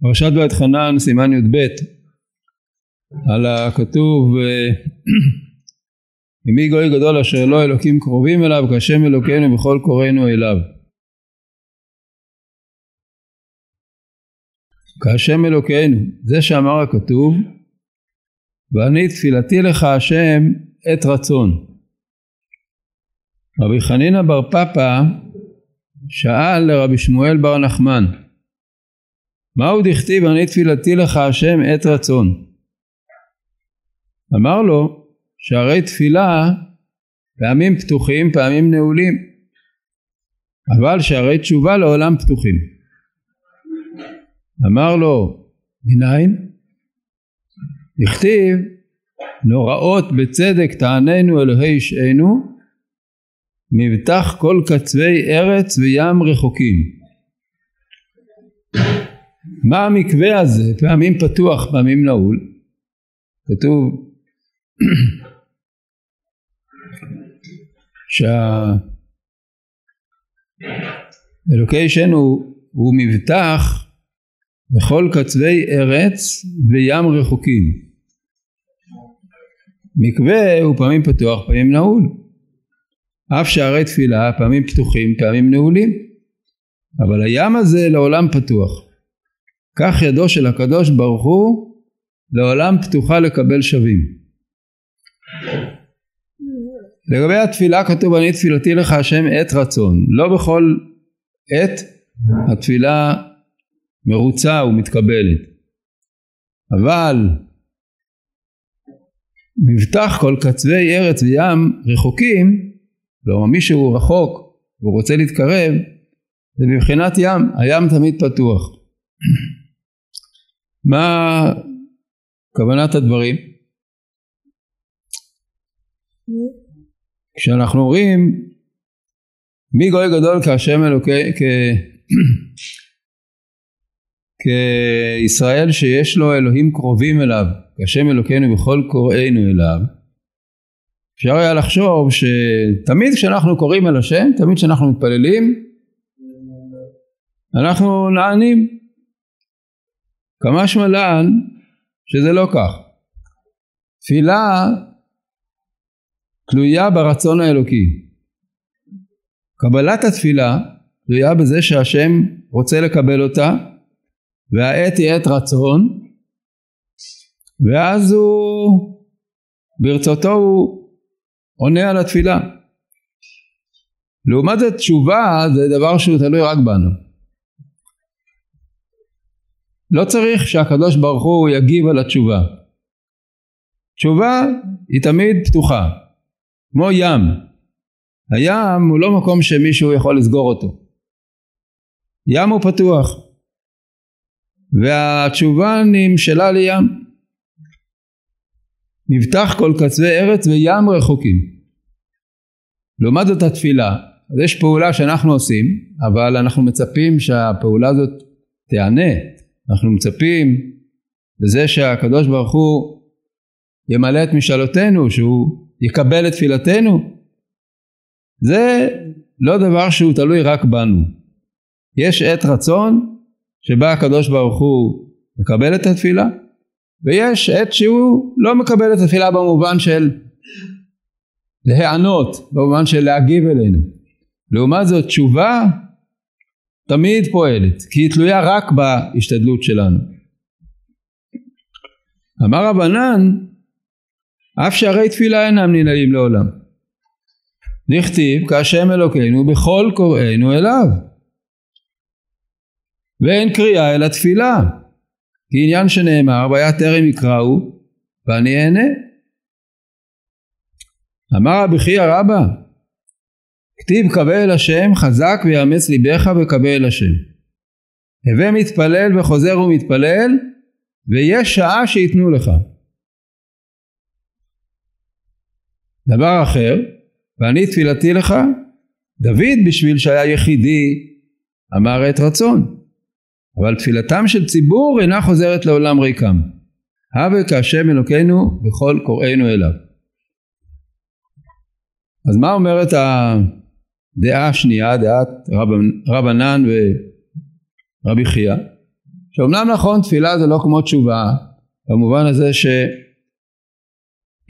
פרשת בית חנן סימן י"ב על הכתוב מי גוי גדול אשר לא אלוקים קרובים אליו כשם אלוקינו בכל קוראינו אליו כשם אלוקינו זה שאמר הכתוב ואני תפילתי לך השם עת רצון רבי חנינא בר פפא שאל לרבי שמואל בר נחמן מהו דכתיב אני תפילתי לך השם עת רצון אמר לו שהרי תפילה פעמים פתוחים פעמים נעולים אבל שהרי תשובה לעולם פתוחים אמר לו מניין? דכתיב נוראות בצדק תעננו אלוהי ישענו מבטח כל קצווי ארץ וים רחוקים. מה המקווה הזה? פעמים פתוח, פעמים נעול. כתוב שהאלוקי שן הוא, הוא מבטח בכל קצווי ארץ וים רחוקים. מקווה הוא פעמים פתוח, פעמים נעול. אף שערי תפילה פעמים פתוחים פעמים נעולים אבל הים הזה לעולם פתוח כך ידו של הקדוש ברוך הוא לעולם פתוחה לקבל שווים לגבי התפילה כתוב אני תפילתי לך השם עת רצון לא בכל עת התפילה מרוצה ומתקבלת. אבל מבטח כל קצווי ארץ וים רחוקים כלומר מי שהוא רחוק והוא רוצה להתקרב זה מבחינת ים, הים תמיד פתוח. מה כוונת הדברים? כשאנחנו אומרים מי גוי גדול כהשם אלוקי כ... כישראל שיש לו אלוהים קרובים אליו כהשם אלוקינו בכל קוראינו אליו אפשר היה לחשוב שתמיד כשאנחנו קוראים על השם, תמיד כשאנחנו מתפללים, אנחנו נענים. כמה שמלן שזה לא כך. תפילה תלויה ברצון האלוקי. קבלת התפילה תלויה בזה שהשם רוצה לקבל אותה והעת היא עת רצון ואז הוא ברצותו הוא עונה על התפילה. לעומת זאת תשובה זה דבר שהוא תלוי רק בנו. לא צריך שהקדוש ברוך הוא יגיב על התשובה. תשובה היא תמיד פתוחה, כמו ים. הים הוא לא מקום שמישהו יכול לסגור אותו. ים הוא פתוח. והתשובה נמשלה לים. נפתח כל קצווי ארץ וים רחוקים. לעומת זאת התפילה, אז יש פעולה שאנחנו עושים, אבל אנחנו מצפים שהפעולה הזאת תיענה, אנחנו מצפים לזה שהקדוש ברוך הוא ימלא את משאלותינו, שהוא יקבל את תפילתנו. זה לא דבר שהוא תלוי רק בנו. יש עת רצון שבה הקדוש ברוך הוא מקבל את התפילה, ויש עת שהוא לא מקבל את התפילה במובן של להיענות, במובן של להגיב אלינו. לעומת זאת תשובה תמיד פועלת, כי היא תלויה רק בהשתדלות שלנו. אמר רבנן, אף שהרי תפילה אינם ננעלים לעולם. נכתיב כהשם אלוקינו בכל קוראינו אליו. ואין קריאה אלא תפילה. כי עניין שנאמר והיה טרם יקראו ואני אענה. אמר רבי חייא רבא כתיב קבל אל השם חזק ויאמץ ליבך וקבל אל השם. הווה מתפלל וחוזר ומתפלל ויש שעה שייתנו לך. דבר אחר ואני תפילתי לך דוד בשביל שהיה יחידי אמר את רצון אבל תפילתם של ציבור אינה חוזרת לעולם ריקם. הווה כהשם אלוקינו בכל קוראינו אליו. אז מה אומרת הדעה השנייה, דעת רב, רבנן ורבי חייא? שאומנם נכון תפילה זה לא כמו תשובה במובן הזה שהיא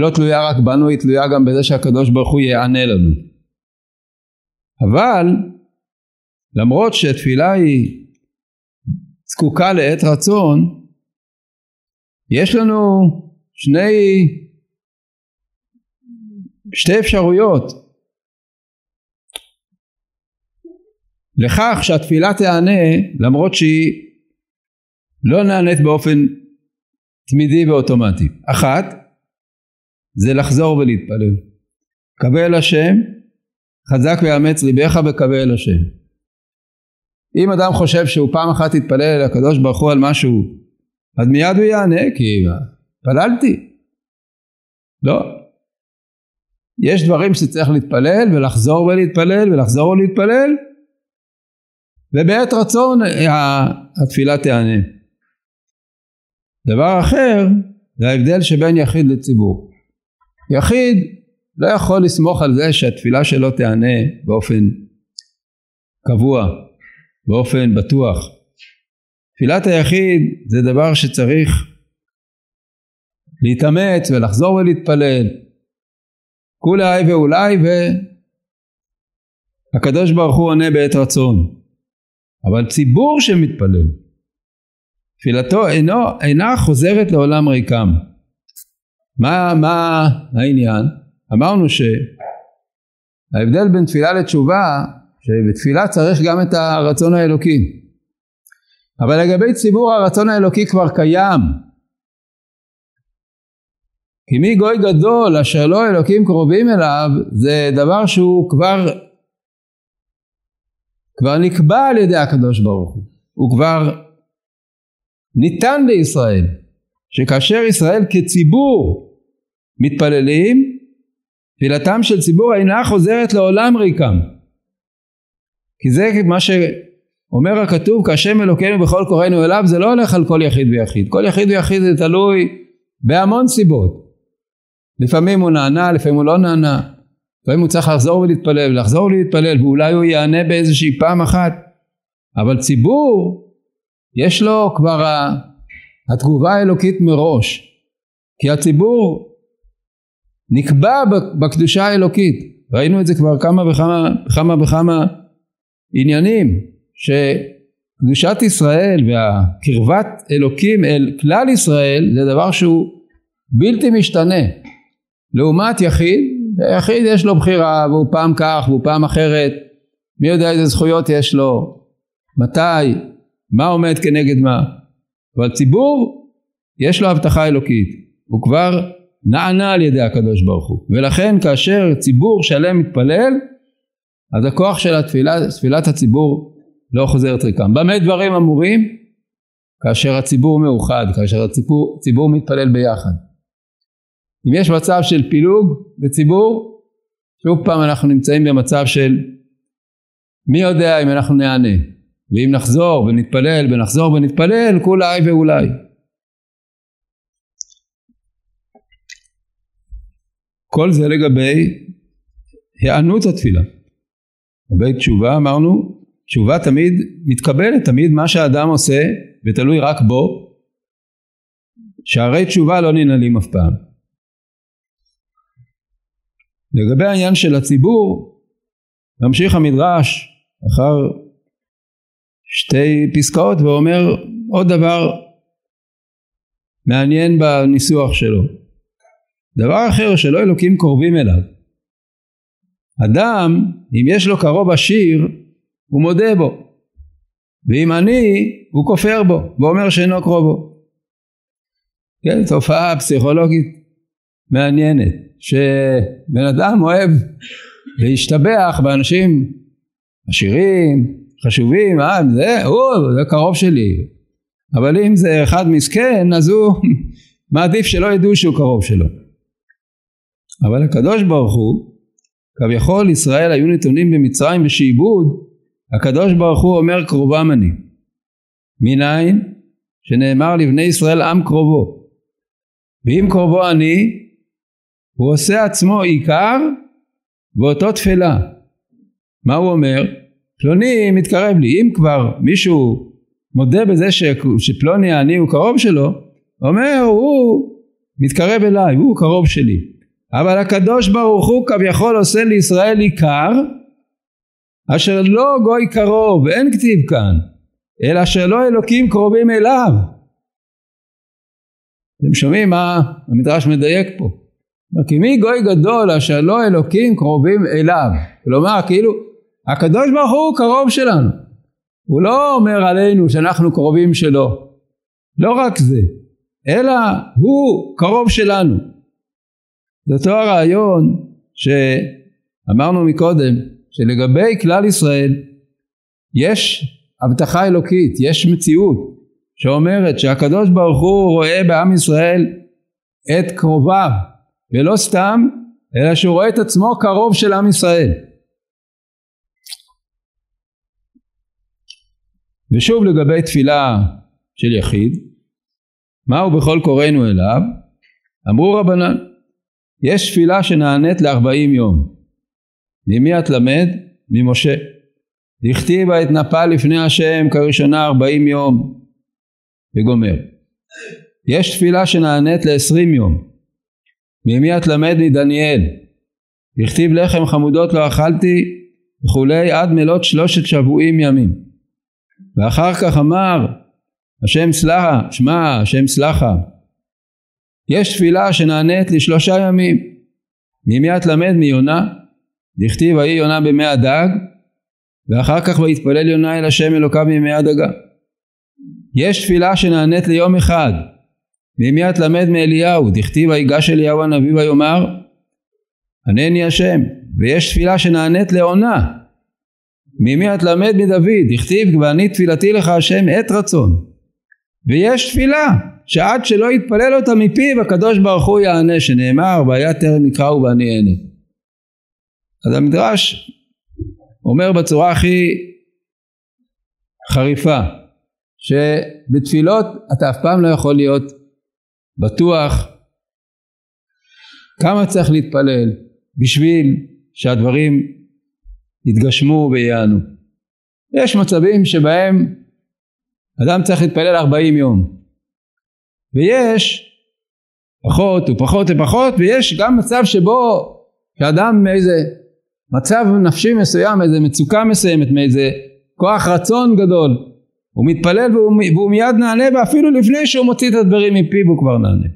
לא תלויה רק בנו היא תלויה גם בזה שהקדוש ברוך הוא יענה לנו אבל למרות שתפילה היא זקוקה לעת רצון יש לנו שני שתי אפשרויות לכך שהתפילה תיענה למרות שהיא לא נענית באופן תמידי ואוטומטי. אחת זה לחזור ולהתפלל. קבל השם חזק ויאמץ ליבך וקבל השם. אם אדם חושב שהוא פעם אחת יתפלל לקדוש ברוך הוא על משהו אז מיד הוא יענה כי פללתי. לא. יש דברים שצריך להתפלל ולחזור ולהתפלל ולחזור ולהתפלל ובעת רצון התפילה תיענה. דבר אחר זה ההבדל שבין יחיד לציבור. יחיד לא יכול לסמוך על זה שהתפילה שלו תיענה באופן קבוע, באופן בטוח. תפילת היחיד זה דבר שצריך להתאמץ ולחזור ולהתפלל. כולי ואולי והקדוש ברוך הוא עונה בעת רצון. אבל ציבור שמתפלל תפילתו אינו, אינה חוזרת לעולם ריקם. מה, מה העניין? אמרנו שההבדל בין תפילה לתשובה שבתפילה צריך גם את הרצון האלוקי אבל לגבי ציבור הרצון האלוקי כבר קיים כי מי גוי גדול אשר לא אלוקים קרובים אליו זה דבר שהוא כבר כבר נקבע על ידי הקדוש ברוך הוא, הוא כבר ניתן לישראל, שכאשר ישראל כציבור מתפללים, תפילתם של ציבור אינה חוזרת לעולם ריקם. כי זה מה שאומר הכתוב, כהשם אלוקינו בכל קוראינו אליו, זה לא הולך על כל יחיד ויחיד. כל יחיד ויחיד זה תלוי בהמון סיבות. לפעמים הוא נענה, לפעמים הוא לא נענה. לפעמים הוא צריך לחזור ולהתפלל ולחזור ולהתפלל ואולי הוא יענה באיזושהי פעם אחת. אבל ציבור יש לו כבר התגובה האלוקית מראש. כי הציבור נקבע בקדושה האלוקית. ראינו את זה כבר כמה וכמה כמה וכמה עניינים שקדושת ישראל והקרבת אלוקים אל כלל ישראל זה דבר שהוא בלתי משתנה. לעומת יחיד היחיד יש לו בחירה והוא פעם כך והוא פעם אחרת מי יודע איזה זכויות יש לו מתי מה עומד כנגד מה אבל ציבור יש לו הבטחה אלוקית הוא כבר נענה על ידי הקדוש ברוך הוא ולכן כאשר ציבור שלם מתפלל אז הכוח של התפילה, תפילת הציבור לא חוזרת ריקם. במה דברים אמורים? כאשר הציבור מאוחד, כאשר הציבור, הציבור מתפלל ביחד. אם יש מצב של פילוג בציבור, שוב פעם אנחנו נמצאים במצב של מי יודע אם אנחנו נענה, ואם נחזור ונתפלל ונחזור ונתפלל, כולי ואולי. כל זה לגבי היענות התפילה. לגבי תשובה אמרנו, תשובה תמיד מתקבלת, תמיד מה שהאדם עושה ותלוי רק בו, שערי תשובה לא ננעלים אף פעם. לגבי העניין של הציבור ממשיך המדרש אחר שתי פסקאות ואומר עוד דבר מעניין בניסוח שלו. דבר אחר שלא אלוקים קרובים אליו. אדם אם יש לו קרוב עשיר הוא מודה בו. ואם עני הוא כופר בו ואומר שאינו קרובו. כן תופעה פסיכולוגית מעניינת שבן אדם אוהב להשתבח באנשים עשירים, חשובים, אה, זה, הוא, זה קרוב שלי. אבל אם זה אחד מסכן, אז הוא מעדיף שלא ידעו שהוא קרוב שלו. אבל הקדוש ברוך הוא, כביכול ישראל היו נתונים במצרים בשעבוד, הקדוש ברוך הוא אומר קרובם אני. מניין? שנאמר לבני ישראל עם קרובו. ואם קרובו אני, הוא עושה עצמו עיקר באותו תפלה. מה הוא אומר? פלוני מתקרב לי, אם כבר מישהו מודה בזה ש, שפלוני העני הוא קרוב שלו, אומר הוא מתקרב אליי, הוא קרוב שלי. אבל הקדוש ברוך הוא כביכול עושה לישראל עיקר אשר לא גוי קרוב, אין כתיב כאן, אלא אשר לא אלוקים קרובים אליו. אתם שומעים מה המדרש מדייק פה? כי מי גוי גדול אשר לא אלוקים קרובים אליו. כלומר כאילו הקדוש ברוך הוא קרוב שלנו. הוא לא אומר עלינו שאנחנו קרובים שלו. לא רק זה, אלא הוא קרוב שלנו. זה אותו הרעיון שאמרנו מקודם, שלגבי כלל ישראל יש הבטחה אלוקית, יש מציאות שאומרת שהקדוש ברוך הוא רואה בעם ישראל את קרוביו ולא סתם אלא שהוא רואה את עצמו קרוב של עם ישראל. ושוב לגבי תפילה של יחיד מהו בכל קוראינו אליו? אמרו רבנן יש תפילה שנענית לארבעים יום. ממי את למד? ממשה. דכתיבה אתנפל לפני השם כראשונה ארבעים יום וגומר. יש תפילה שנענית לעשרים יום ממי את למד מדניאל הכתיב לחם חמודות לא אכלתי וכולי עד מלות שלושת שבועים ימים. ואחר כך אמר השם סלחה שמע השם סלחה. יש תפילה שנענית לשלושה ימים. ממי את למד מיונה דכתיב ויהי יונה במי הדג ואחר כך ויתפלל יונה אל השם אלוקיו מימי הדגה. יש תפילה שנענית ליום אחד ממי את למד מאליהו דכתיב ויגש אליהו הנביא ויאמר ענני השם ויש תפילה שנענית לעונה. ממי את למד מדוד? דכתיב ואני תפילתי לך השם עת רצון. ויש תפילה שעד שלא יתפלל אותה מפיו הקדוש ברוך הוא יענה שנאמר והיה טרם יקראו ואני אענה. אז המדרש אומר בצורה הכי חריפה שבתפילות אתה אף פעם לא יכול להיות בטוח כמה צריך להתפלל בשביל שהדברים יתגשמו ויענו. יש מצבים שבהם אדם צריך להתפלל 40 יום ויש פחות ופחות ופחות ויש גם מצב שבו שאדם מאיזה מצב נפשי מסוים, איזה מצוקה מסוימת, מאיזה כוח רצון גדול הוא מתפלל והוא, והוא מיד נענה ואפילו לפני שהוא מוציא את הדברים מפיו הוא כבר נענה.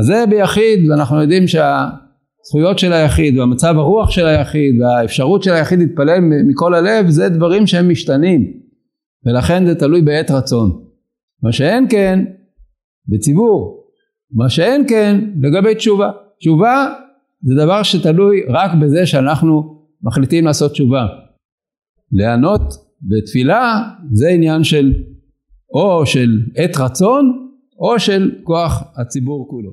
אז זה ביחיד ואנחנו יודעים שהזכויות של היחיד והמצב הרוח של היחיד והאפשרות של היחיד להתפלל מכל הלב זה דברים שהם משתנים ולכן זה תלוי בעת רצון. מה שאין כן בציבור, מה שאין כן לגבי תשובה. תשובה זה דבר שתלוי רק בזה שאנחנו מחליטים לעשות תשובה. לענות בתפילה זה עניין של או של עת רצון או של כוח הציבור כולו.